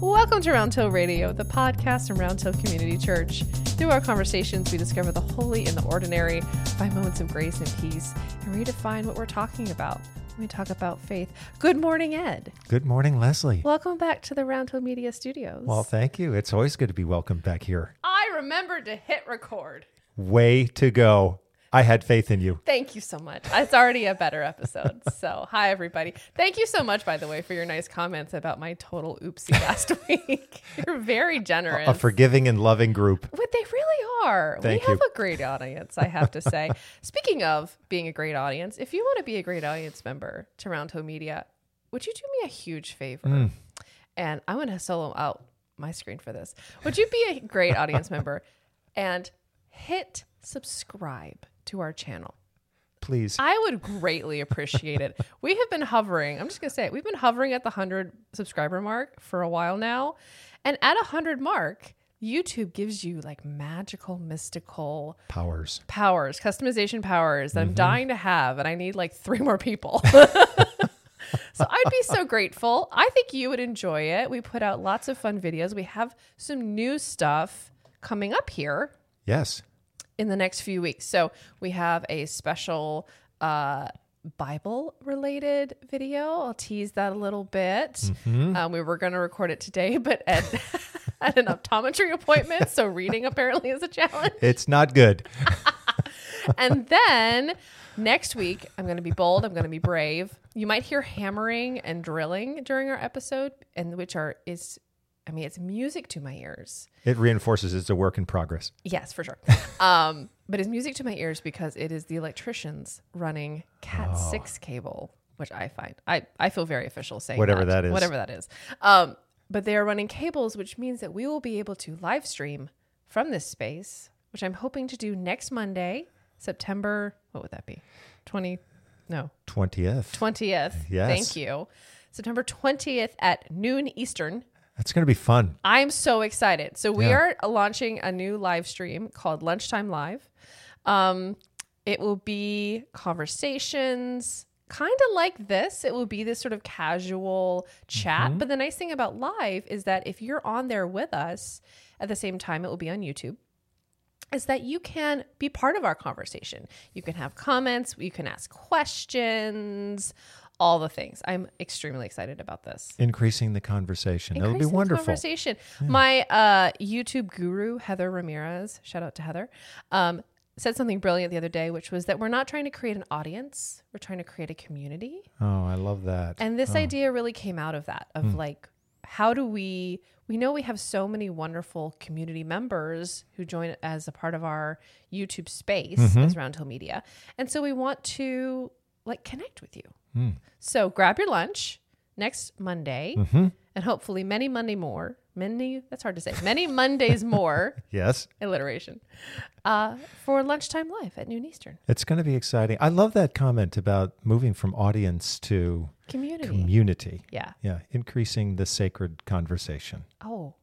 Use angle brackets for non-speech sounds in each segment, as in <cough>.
Welcome to Round Hill Radio, the podcast from Round Hill Community Church. Through our conversations, we discover the holy in the ordinary, find moments of grace and peace, and redefine what we're talking about when we talk about faith. Good morning, Ed. Good morning, Leslie. Welcome back to the Round Hill Media Studios. Well, thank you. It's always good to be welcomed back here. I remembered to hit record. Way to go. I had faith in you. Thank you so much. It's already a better episode. <laughs> So, hi, everybody. Thank you so much, by the way, for your nice comments about my total oopsie last <laughs> week. <laughs> You're very generous. A forgiving and loving group. What they really are. Thank we have a great audience, I have to say. Speaking of being a great audience, if you want to be a great audience member to Round Media, would you do me a huge favor? Mm. And I'm going to solo out my screen for this. Would you be a great audience member and hit subscribe to our channel? Please. I would greatly appreciate it. <laughs> We have been hovering, I'm just going to say it, we've been hovering at the 100 subscriber mark for a while now. And at a 100 mark, YouTube gives you like magical, mystical Powers. powers, customization powers that I'm mm-hmm. dying to have. And I need like three more people. <laughs> <laughs> so I'd be so grateful. I think you would enjoy it. We put out lots of fun videos. We have some new stuff coming up here Yes. In the next few weeks. So we have a special uh, Bible related video. I'll tease that a little bit. Um, we were going to record it today, but Ed had <laughs> an optometry appointment. So reading apparently is a challenge. It's not good. <laughs> And then next week, I'm going to be bold. I'm going to be brave. You might hear hammering and drilling during our episode, and which are is, I mean, it's music to my ears. It reinforces it's a work in progress. Yes, for sure. <laughs> Um, but it's music to my ears because it is the electricians running Cat Oh. six cable, which I find I, I feel very official saying Whatever that is. whatever that is. Um, but they are running cables, which means that we will be able to live stream from this space, which I'm hoping to do next Monday, September. What would that be? Twenty? No, 20th. twentieth. Yes. Thank you. September twentieth at noon Eastern. That's going to be fun. I'm so excited. So we Yeah. are launching a new live stream called Lunchtime Live. Um, it will be conversations, kind of like this. It will be this sort of casual chat. But the nice thing about live is that if you're on there with us at the same time, it will be on YouTube. Is that you can be part of our conversation. You can have comments, you can ask questions, all the things. I'm extremely excited about this Increasing the conversation. It'll be increasing the wonderful. Conversation. My uh, YouTube guru Heather Ramirez, shout out to Heather, um, said something brilliant the other day, which was that we're not trying to create an audience; we're trying to create a community. Oh, I love that. And this Oh. idea really came out of that of like, how do we? We know we have so many wonderful community members who join as a part of our YouTube space as Round Hill Media, and so we want to like connect with you. So grab your lunch next Monday, and hopefully many Monday more. Many that's hard to say. Many Mondays more <laughs> Yes. alliteration uh, for lunchtime live at noon Eastern. It's going to be exciting. I love that comment about moving from audience to Community. community. yeah. Yeah. Increasing the sacred conversation. Oh,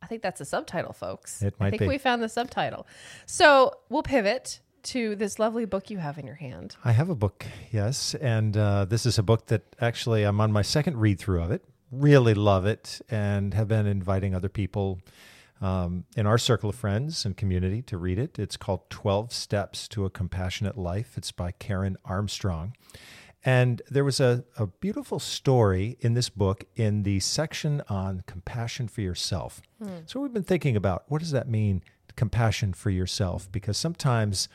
I think that's a subtitle, folks. It I might think be. we found the subtitle. So we'll pivot to this lovely book you have in your hand. I have a book, yes, and uh, this is a book that actually I'm on my second read through of it. Really love it, and have been inviting other people um, in our circle of friends and community to read it. It's called 12 Steps to a Compassionate Life. It's by Karen Armstrong. And there was a, a beautiful story in this book in the section on compassion for yourself. So we've been thinking about what does that mean, compassion for yourself? Because sometimes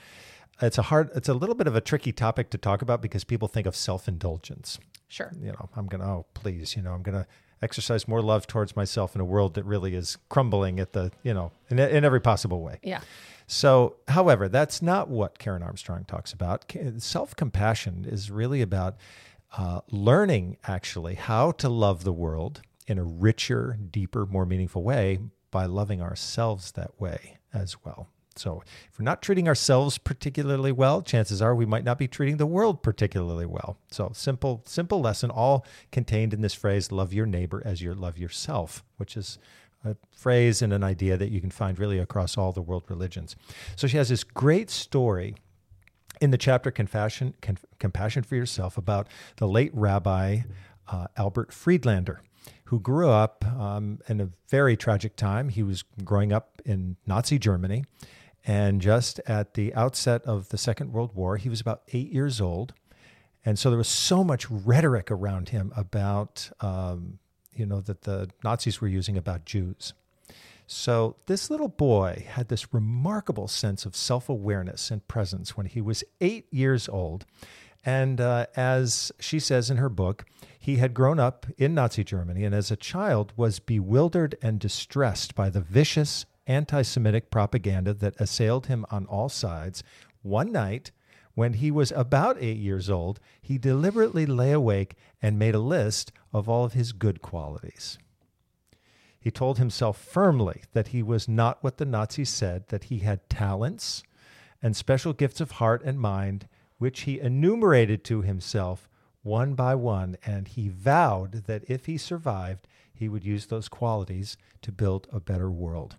it's a hard, it's a little bit of a tricky topic to talk about because people think of self indulgence. Sure. You know, I'm going to, oh, please, you know, I'm going to exercise more love towards myself in a world that really is crumbling at the, you know, in, in every possible way. Yeah. So, however, that's not what Karen Armstrong talks about. Self compassion is really about uh, learning, actually, how to love the world in a richer, deeper, more meaningful way by loving ourselves that way as well. So, if we're not treating ourselves particularly well, chances are we might not be treating the world particularly well. So, simple, simple lesson, all contained in this phrase: "Love your neighbor as you love yourself," which is a phrase and an idea that you can find really across all the world religions. So, she has this great story in the chapter "Compassion, Compassion for Yourself" about the late Rabbi uh, Albert Friedlander who grew up um, in a very tragic time. He was growing up in Nazi Germany. And just at the outset of the Second World War, he was about eight years old. And so there was so much rhetoric around him about, um, you know, that the Nazis were using about Jews. So this little boy had this remarkable sense of self awareness and presence when he was eight years old. And uh, as she says in her book, he had grown up in Nazi Germany and as a child was bewildered and distressed by the vicious anti Semitic propaganda that assailed him on all sides. One night, when he was about eight years old, he deliberately lay awake and made a list of all of his good qualities. He told himself firmly that he was not what the Nazis said, that he had talents and special gifts of heart and mind, which he enumerated to himself one by one, and he vowed that if he survived, he would use those qualities to build a better world.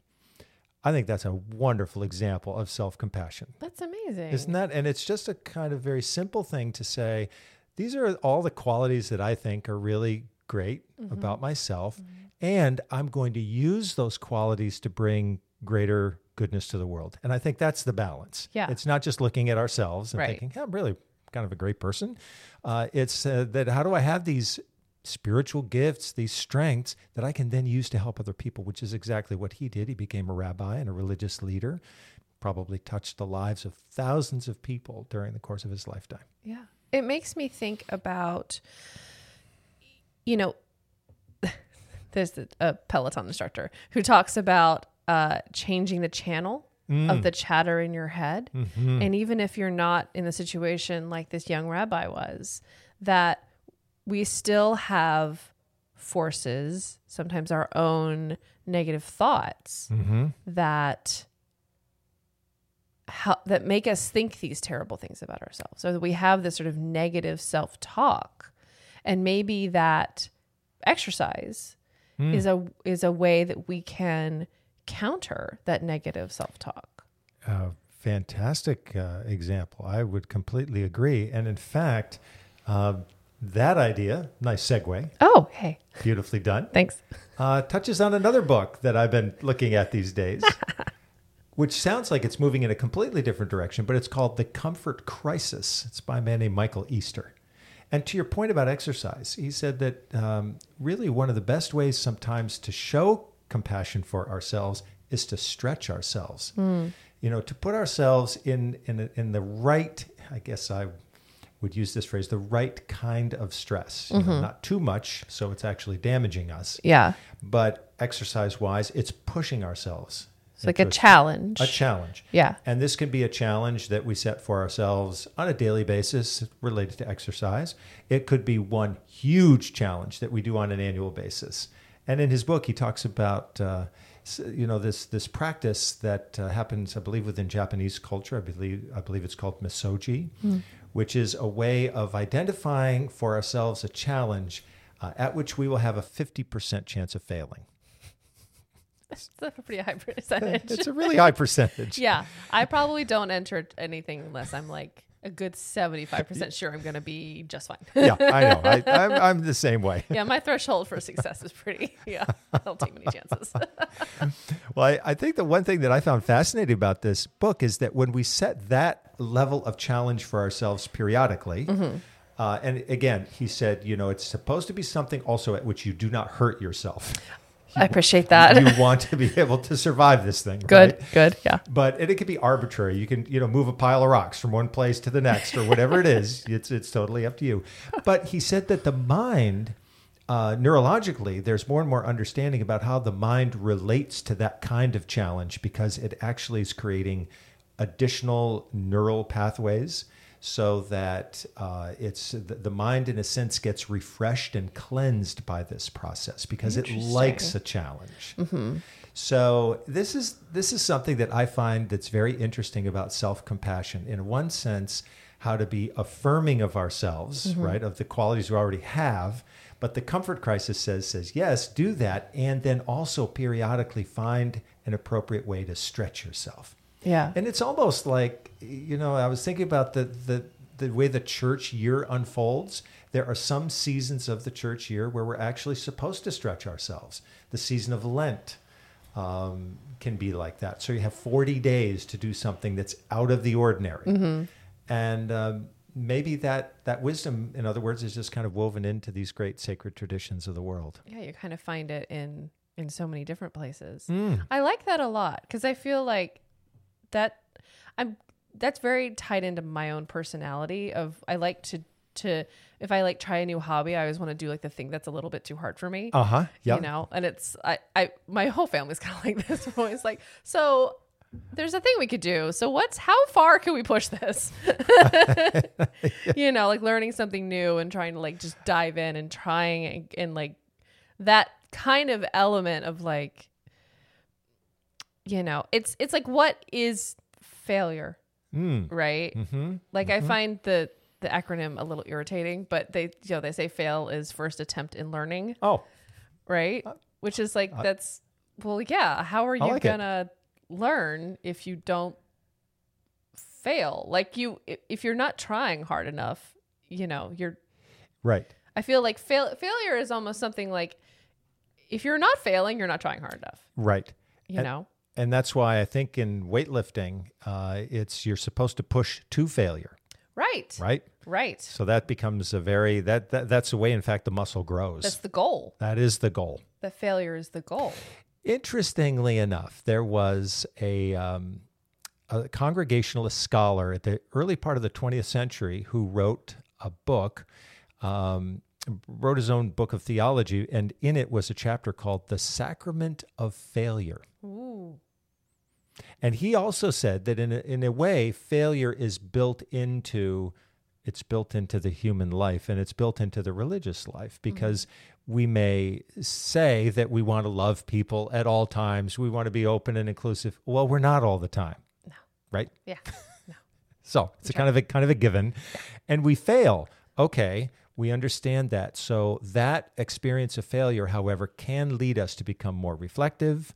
I think that's a wonderful example of self compassion. That's amazing. Isn't that? And it's just a kind of very simple thing to say, these are all the qualities that I think are really great Mm-hmm. about myself. And I'm going to use those qualities to bring greater goodness to the world. And I think that's the balance. Yeah. It's not just looking at ourselves and Right. thinking, "Yeah, I'm really kind of a great person. Uh, it's uh, that how do I have these spiritual gifts, these strengths that I can then use to help other people, which is exactly what he did. He became a rabbi and a religious leader, probably touched the lives of thousands of people during the course of his lifetime. Yeah. It makes me think about, you know, <laughs> there's a Peloton instructor who talks about uh, changing the channel of mm. the chatter in your head. Mm-hmm. And even if you're not in the situation like this young rabbi was, that we still have forces, sometimes our own negative thoughts mm-hmm. that how, that make us think these terrible things about ourselves. So that we have this sort of negative self-talk. And maybe that exercise mm. is a is a way that we can counter that negative self-talk. A fantastic uh, example. I would completely agree. And in fact, uh, that idea, nice segue, Oh, hey. beautifully done, Thanks. uh, touches on another book that I've been looking at these days, <laughs> which sounds like it's moving in a completely different direction, but it's called The Comfort Crisis. It's by a man named Michael Easter. And to your point about exercise, he said that um, really one of the best ways sometimes to show compassion for ourselves is to stretch ourselves. Hmm. You know, to put ourselves in in in the right. I guess I would use this phrase: the right kind of stress. You know, mm-hmm. not too much, so it's actually damaging us Yeah. but exercise wise, it's pushing ourselves. It's like a into challenge. a challenge. Yeah. And this can be a challenge that we set for ourselves on a daily basis related to exercise. It could be one huge challenge that we do on an annual basis. And in his book, he talks about uh, you know this this practice that uh, happens, I believe, within Japanese culture. I believe I believe it's called misogi, which is a way of identifying for ourselves a challenge uh, at which we will have a fifty percent chance of failing. <laughs> It's a pretty high <laughs> percentage. It's a really high percentage. <laughs> yeah. I probably don't enter anything unless I'm like a good 75% sure I'm going to be just fine. yeah, I know. I, <laughs> I'm, I'm the same way. yeah, my threshold for success is pretty, <laughs> yeah, I don't take many chances. <laughs> Well, I, I think the one thing that I found fascinating about this book is that when we set that level of challenge for ourselves periodically, uh, and again, he said, you know, it's supposed to be something also at which you do not hurt yourself. I appreciate that. You want to be able to survive this thing. good, right? good. Yeah. But and it could be arbitrary. You can, you know, move a pile of rocks from one place to the next or whatever it is. <laughs> It's it's totally up to you. But he said that the mind, uh, neurologically, there's more and more understanding about how the mind relates to that kind of challenge because it actually is creating additional neural pathways so that uh, it's the, the mind in a sense gets refreshed and cleansed by this process because it likes a challenge so this is this is something that I find that's very interesting about self-compassion. In one sense, how to be affirming of ourselves, right, of the qualities we already have. But the comfort crisis says says yes, do that, and then also periodically find an appropriate way to stretch yourself. Yeah. And it's almost like you know, I was thinking about the the the way the church year unfolds. There are some seasons of the church year where we're actually supposed to stretch ourselves. The season of Lent um, can be like that. So you have 40 days to do something that's out of the ordinary. And um, maybe that, that wisdom, in other words, is just kind of woven into these great sacred traditions of the world. Yeah, you kind of find it in in so many different places. Mm. I like that a lot because I feel like that I'm that's very tied into my own personality of I like to to if I like try a new hobby, I always want to do like the thing that's a little bit too hard for me. Uh huh. Yeah. You know, and it's I I my whole family's <laughs> kind of like this. I'm always like, so there's a thing we could do. So what's how far can we push this? <laughs> you know, like learning something new and trying to like just dive in and trying and, and like that kind of element of like you know, it's it's like what is failure, Mm. right? hmm Like I find the the acronym a little irritating, but they you know, they say fail is first attempt in learning Oh, right? Which is like that's well, yeah. How are you like gonna learn if you don't fail? Like you, if you're not trying hard enough, you know, you're. right. I feel like fail, failure is almost something like if you're not failing, you're not trying hard enough. Right. You And- know, And that's why I think in weightlifting, uh, it's you're supposed to push to failure, right? right? Right. So that becomes a very that, that that's the way, in fact, the muscle grows. That's the goal. that is the goal. The failure is the goal. Interestingly enough, there was a, um, a Congregationalist scholar at the early part of the 20th century who wrote a book, um, wrote his own book of theology, and in it was a chapter called "The Sacrament of Failure." Ooh. And he also said that in a, in a way, failure is built into it's built into the human life and it's built into the religious life because mm-hmm. we may say that we want to love people at all times, we want to be open and inclusive. Well, we're not all the time, right? Yeah. No. <laughs> So it's kind of a kind of a given, and we fail. Okay, we understand that. So that experience of failure, however, can lead us to become more reflective.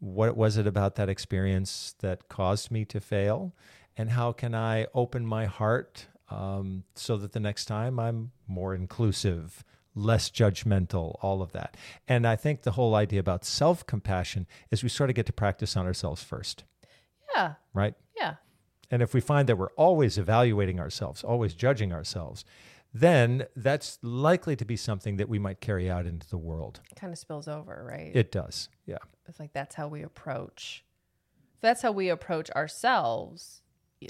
What was it about that experience that caused me to fail, and how can I open my heart um, so that the next time I'm more inclusive, less judgmental, all of that. And I think the whole idea about self compassion is we sort of get to practice on ourselves first, Yeah. right? Yeah. And if we find that we're always evaluating ourselves, always judging ourselves, then that's likely to be something that we might carry out into the world. It Kind of spills over, right? It does. Yeah. it's like that's how we approach if that's how we approach ourselves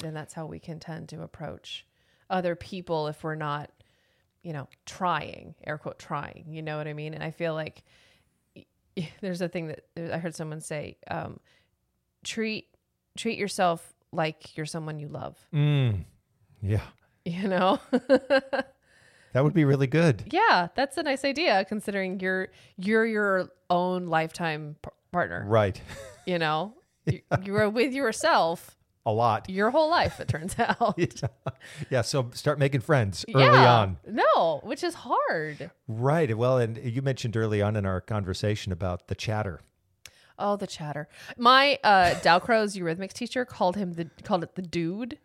then that's how we can tend to approach other people if we're not you know trying air quote trying you know what i mean and i feel like <laughs> there's a thing that i heard someone say um, treat treat yourself like you're someone you love Mm. Yeah. <laughs> you know <laughs> That would be really good. yeah that's a nice idea considering you're you're your own lifetime p- partner Right. <laughs> you know <laughs> you, you with yourself A lot. your whole life it turns <laughs> out Yeah. So start making friends early yeah. on. no which is hard Right. Well, and you mentioned early on in our conversation about the chatter. oh the chatter my uh dalcroze eurythmics teacher called him the called it the dude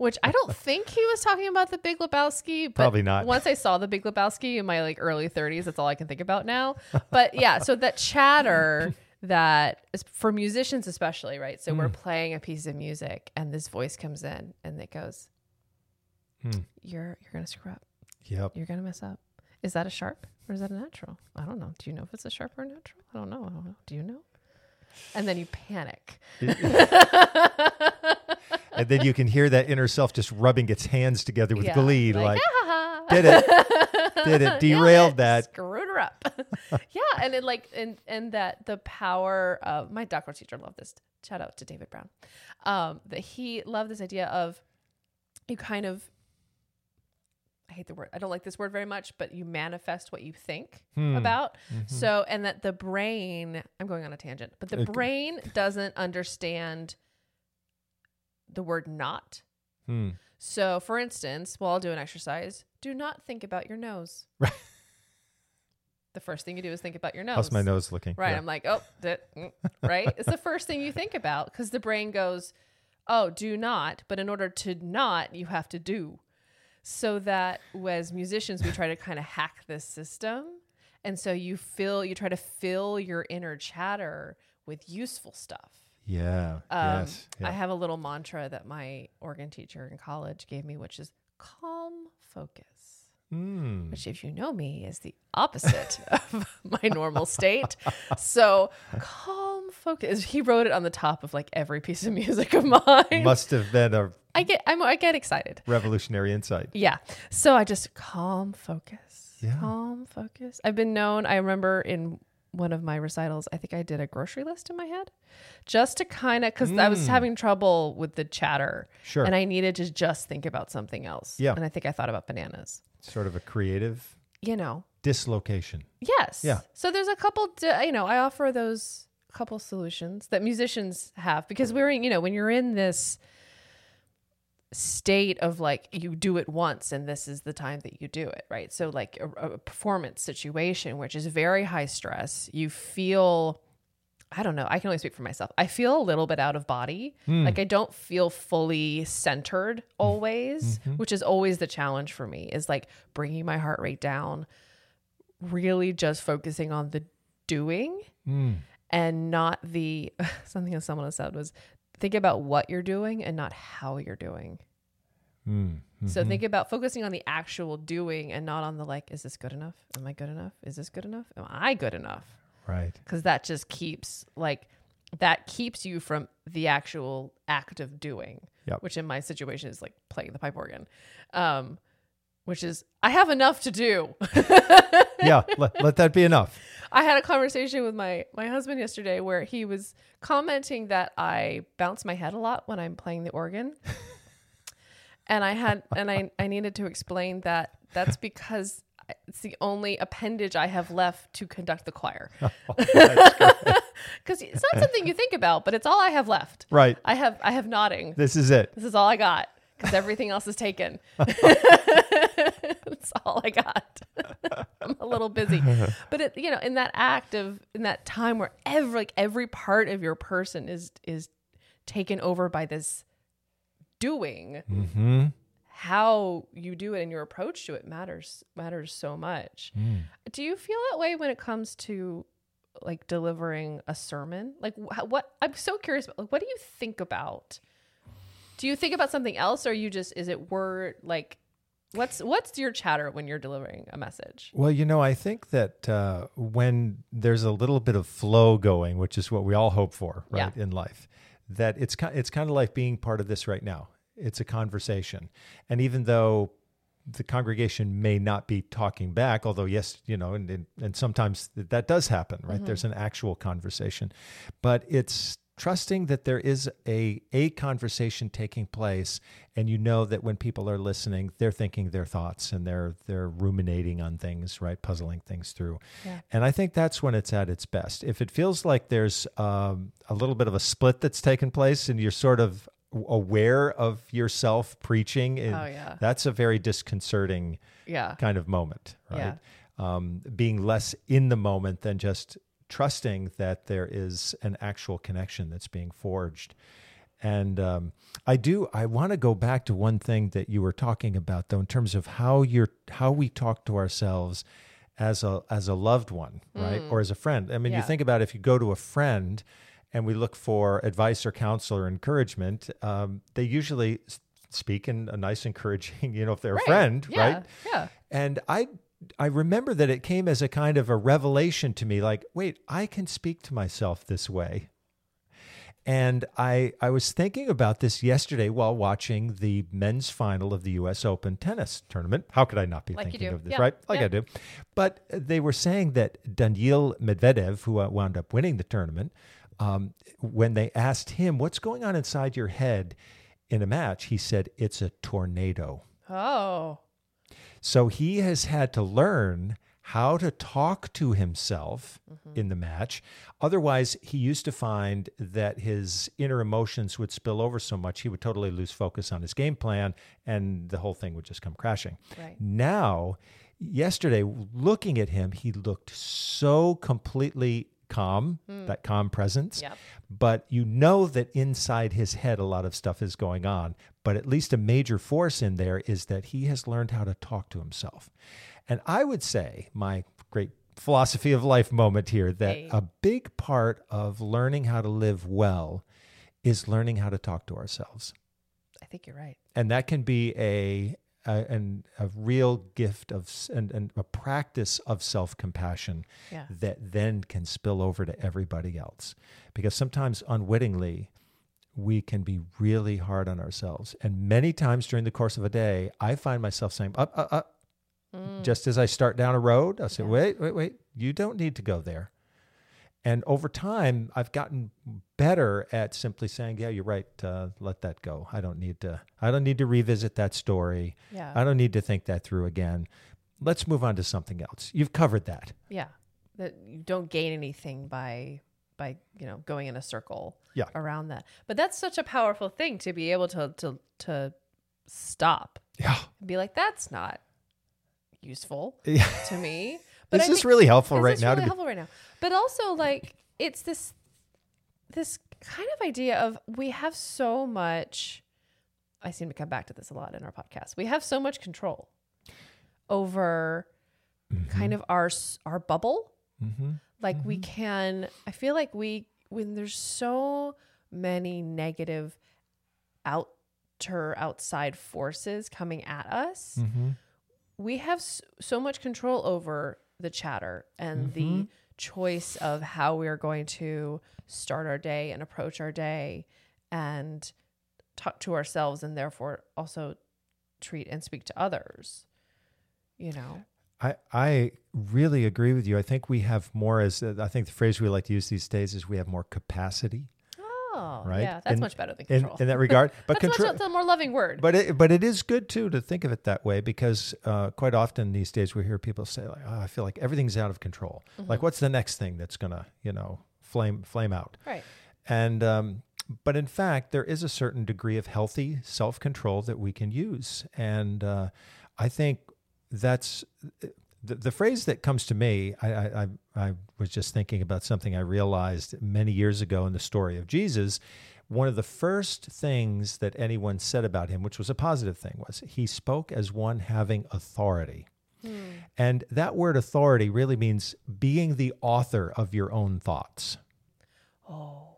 which i don't think he was talking about the big lebowski but Probably not. once i saw the big lebowski in my like early 30s that's all i can think about now but yeah so that chatter that is for musicians especially right so we're Hmm. playing a piece of music and this voice comes in and it goes Hmm. you're you're gonna screw up Yep. you're gonna mess up. Is that a sharp or is that a natural? I don't know. Do you know if it's a sharp or a natural? I don't know. I don't know. Do you know? And then you panic. <laughs> And then you can hear that inner self just rubbing its hands together with Yeah, glee, like, like, "Ah." did it, <laughs> did it, derailed that. Screwed her up. <laughs> yeah, and it like and and that the power of my doctoral teacher loved this. Shout out to David Brown. Um, that he loved this idea of you kind of I hate the word. I don't like this word very much, but you manifest what you think Hmm. about. So, and that the brain, I'm going on a tangent, but the Okay. brain doesn't understand the word not. Hmm. So, for instance, while I'll do an exercise, do not think about your nose. Right. <laughs> The first thing you do is think about your nose. How's my nose looking? Right. Yeah. I'm like, oh, that, mm, right. it's the first thing you think about because the brain goes, oh, do not. But in order to not, you have to do. so that as musicians we try to kind of hack this system and so you fill you try to fill your inner chatter with useful stuff Yeah. um, yes. i have a little mantra that my organ teacher in college gave me which is calm focus Mm. which if you know me is the opposite <laughs> of my normal state so calm focus he wrote it on the top of like every piece of music of mine Must have been a i get I'm, i get excited revolutionary insight. yeah. So I just calm focus. Yeah. Calm focus. I've been known, I remember in one of my recitals, I think I did a grocery list in my head just to kind of, because I was having trouble with the chatter. Mm. Sure. And I needed to just think about something else. Yeah. And I think I thought about bananas. Sort of a creative You know, dislocation. yes. Yeah. So there's a couple, di- you know, I offer those couple solutions that musicians have because we're, in, you know, when you're in this state of like you do it once and this is the time that you do it right? So like a, a performance situation which is very high stress you feel i don't know i can only speak for myself. I feel a little bit out of body. Hmm. Like i don't feel fully centered mm-hmm. always mm-hmm. which is always the challenge for me is like bringing my heart rate down really just focusing on the doing Mm. and not the <laughs> something that someone said was think about what you're doing and not how you're doing. Mm. So think about focusing on the actual doing and not on the like, is this good enough? Am I good enough? Is this good enough? Am I good enough? Right. Because that just keeps like that keeps you from the actual act of doing, Yep. which in my situation is like playing the pipe organ, um, which is I have enough to do. <laughs> <laughs> Yeah. let, let that be enough. I had a conversation with my my husband yesterday where he was commenting that I bounce my head a lot when I'm playing the organ. <laughs> and I had and I I needed to explain that that's because it's the only appendage I have left to conduct the choir. <laughs> Oh, Cuz it's not something you think about, but it's all I have left. Right. I have I have nodding. This is it. This is all I got because everything else is taken. <laughs> That's all I got. <laughs> I'm a little busy, <laughs> but it, you know, in that act of in that time where every like every part of your person is is taken over by this doing, Mm-hmm. how you do it and your approach to it matters matters so much. Mm. Do you feel that way when it comes to like delivering a sermon? Like what I'm so curious about like what do you think about? Do you think about something else or you just is it word like what's what's your chatter when you're delivering a message? Well, you know, I think that uh, when there's a little bit of flow going, which is what we all hope for, right, in life, that it's it's kind of like being part of this right now. It's a conversation, and even though the congregation may not be talking back, although yes, you know, and and, and sometimes that does happen, right? There's an actual conversation, but it's trusting that there is a a conversation taking place and you know that when people are listening they're thinking their thoughts and they're they're ruminating on things right puzzling things through Yeah. and i think that's when it's at its best if it feels like there's um, a little bit of a split that's taken place and you're sort of aware of yourself preaching and Oh, yeah. that's a very disconcerting Yeah. kind of moment, right? Um, being less in the moment than just trusting that there is an actual connection that's being forged. And um, I do. I want to go back to one thing that you were talking about, though, in terms of how you're how we talk to ourselves as a as a loved one, right, or as a friend. I mean, Mm. Yeah. you think about if you go to a friend and we look for advice or counsel or encouragement, um, they usually speak in a nice, encouraging, <laughs> you know, if they're a friend, yeah. right? Yeah. And I I remember that it came as a kind of a revelation to me like, wait, I can speak to myself this way. And I I was thinking about this yesterday while watching the men's final of the US Open tennis tournament. How could I not be Like thinking of this, Yeah. right? Like Yeah. I do. But they were saying that Daniil Medvedev, who uh, wound up winning the tournament, um, when they asked him, What's going on inside your head in a match? He said, It's a tornado. Oh. So he has had to learn how to talk to himself mm-hmm. in the match. Otherwise, he used to find that his inner emotions would spill over so much he would totally lose focus on his game plan and the whole thing would just come crashing. Right. Now, yesterday, looking at him, he looked so completely calm, hmm. that calm presence. Yep. But you know that inside his head, a lot of stuff is going on. But at least a major force in there is that he has learned how to talk to himself. And I would say, my great philosophy of life moment here, that Hey. a big part of learning how to live well is learning how to talk to ourselves I think you're right. and that can be a a, an, a real gift of and, and a practice of self compassion Yeah. that then can spill over to everybody else because sometimes unwittingly we can be really hard on ourselves and many times during the course of a day i find myself saying up up up just as i start down a road i say Mm. Yeah. wait wait wait you don't need to go there and over time, I've gotten better at simply saying, "Yeah, you're right. Uh, let that go. I don't need to. I don't need to revisit that story. Yeah. I don't need to think that through again. Let's move on to something else. You've covered that. Yeah. That you don't gain anything by by, you know, going in a circle Yeah. around that. But that's such a powerful thing to be able to to to stop Yeah, and be like, that's not useful <laughs> yeah. to me. But this I is really helpful this right now. really to be, helpful right now. But also like it's this this kind of idea of we have so much I seem to come back to this a lot in our podcast. We have so much control over kind of our our bubble. hmm Like we can I feel like we when there's so many negative outer outside forces coming at us, hmm we have so much control over the chatter and the mm-hmm. choice of how we are going to start our day and approach our day and talk to ourselves and therefore also treat and speak to others you know? I, I really agree with you. I think we have more as I think the phrase we like to use these days is we have more capacity oh Right. yeah that's In- much better than in, control in that regard. <laughs> But that's control, much a more loving word But it, but it is good too to think of it that way because uh, quite often these days we hear people say like, oh, I feel like everything's out of control. Mm-hmm. Like, what's the next thing that's gonna you know flame flame out? right And um, but in fact, there is a certain degree of healthy self control that we can use, and uh, I think that's. The, the phrase that comes to me, I, I, I, I was just thinking about something I realized many years ago in the story of Jesus. One of the first things that anyone said about him, which was a positive thing, was he spoke as one having authority. Hmm. And that word authority really means being the author of your own thoughts, oh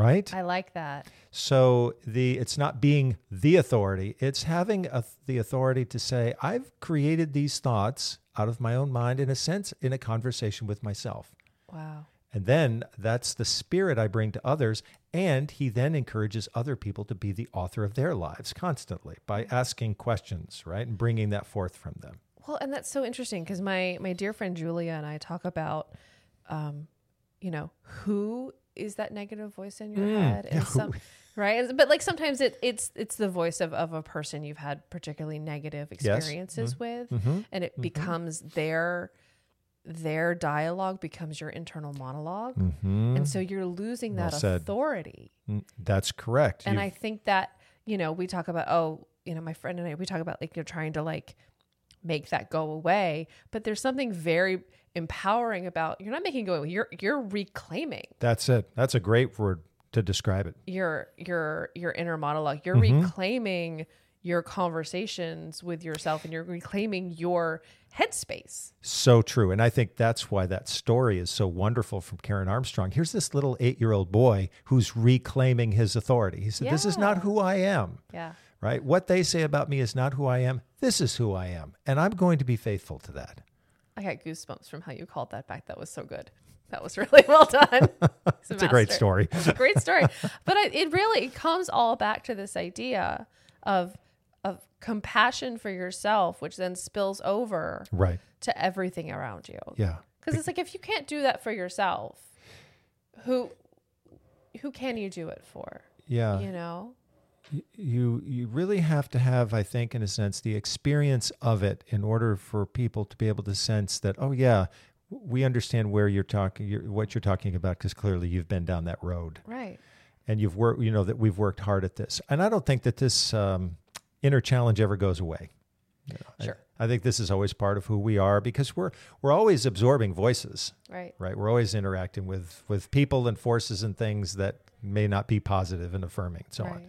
right? i like that So the it's not being the authority; it's having a, the authority to say, "I've created these thoughts out of my own mind, in a sense, in a conversation with myself." wow And then that's the spirit I bring to others, and he then encourages other people to be the author of their lives constantly by asking questions, right, and bringing that forth from them. Well, and that's so interesting because my my dear friend Julia and I talk about, um, you know, who is that negative voice in your head, and some, <laughs> right? But like sometimes it it's it's the voice of of a person you've had particularly negative experiences with, Mm-hmm. and it becomes their their dialogue becomes your internal monolog Mm-hmm. and so you're losing that Well authority. Mm, That's correct. And You've- I think that, you know, we talk about, oh, you know, my friend and I, we talk about like you're trying to like make that go away. But there's something very empowering about you're not making it go away. You're you're reclaiming that's it. That's a great word to describe it. your your your inner monologue. You're Mm-hmm. reclaiming your conversations with yourself and you're reclaiming your headspace. So true. And I think that's why that story is so wonderful from Karen Armstrong. Here's this little eight year old boy who's reclaiming his authority. He said, This is not who I am, Yeah. right? What they say about me is not who I am. This is who I am. And I'm going to be faithful to that. I got goosebumps from how you called that back. That was so good. That was <laughs> really well done. He's <laughs> It's a great story. It's a great story. <laughs> But I, it really it comes all back to this idea of of compassion for yourself, which then spills over right. to everything around you. Yeah. Because it's like if you can't do that for yourself, who who can you do it for? Yeah. You know? You you really have to have i think in a sense the experience of it in order for people to be able to sense that oh yeah we understand where you're talking you're, what you're talking about because clearly you've been down that road Right. and you've worked you know that we've worked hard at this and i don't think that this um, inner challenge ever goes away You know, I- Sure. I think this is always part of who we are because we're we're always absorbing voices, Right. right? We're always interacting with with people and forces and things that may not be positive and affirming, and so Right, on. right.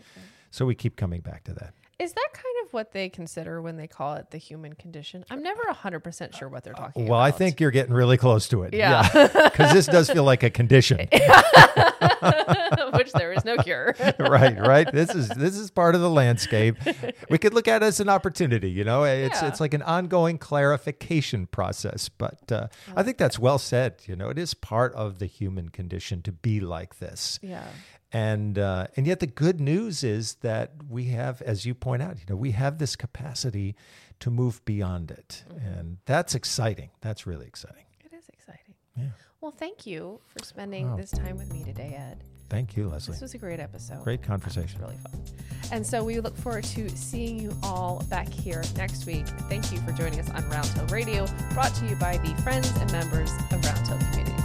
So we keep coming back to that. Is that kind of what they consider when they call it the human condition? I'm never 100% sure what they're talking Well, about. Well, I think you're getting really close to it. Yeah. Because <laughs> this does feel like a condition. <laughs> <laughs> which there is no cure. right, right. This is this is part of the landscape. We could look at it as an opportunity, you know. It's Yeah. it's like an ongoing clarification process. But uh, I think that's well said. You know, it is part of the human condition to be like this. yeah. And uh, and yet the good news is that we have, as you point out, you know, we have this capacity to move beyond it, and that's exciting. That's really exciting. It is exciting. Yeah. Well, thank you for spending Wow. this time with me today, Ed. Thank you, Leslie. This was a great episode. Great conversation. really fun. And so we look forward to seeing you all back here next week. Thank you for joining us on Round Hill Radio, brought to you by the friends and members of Round Hill Community.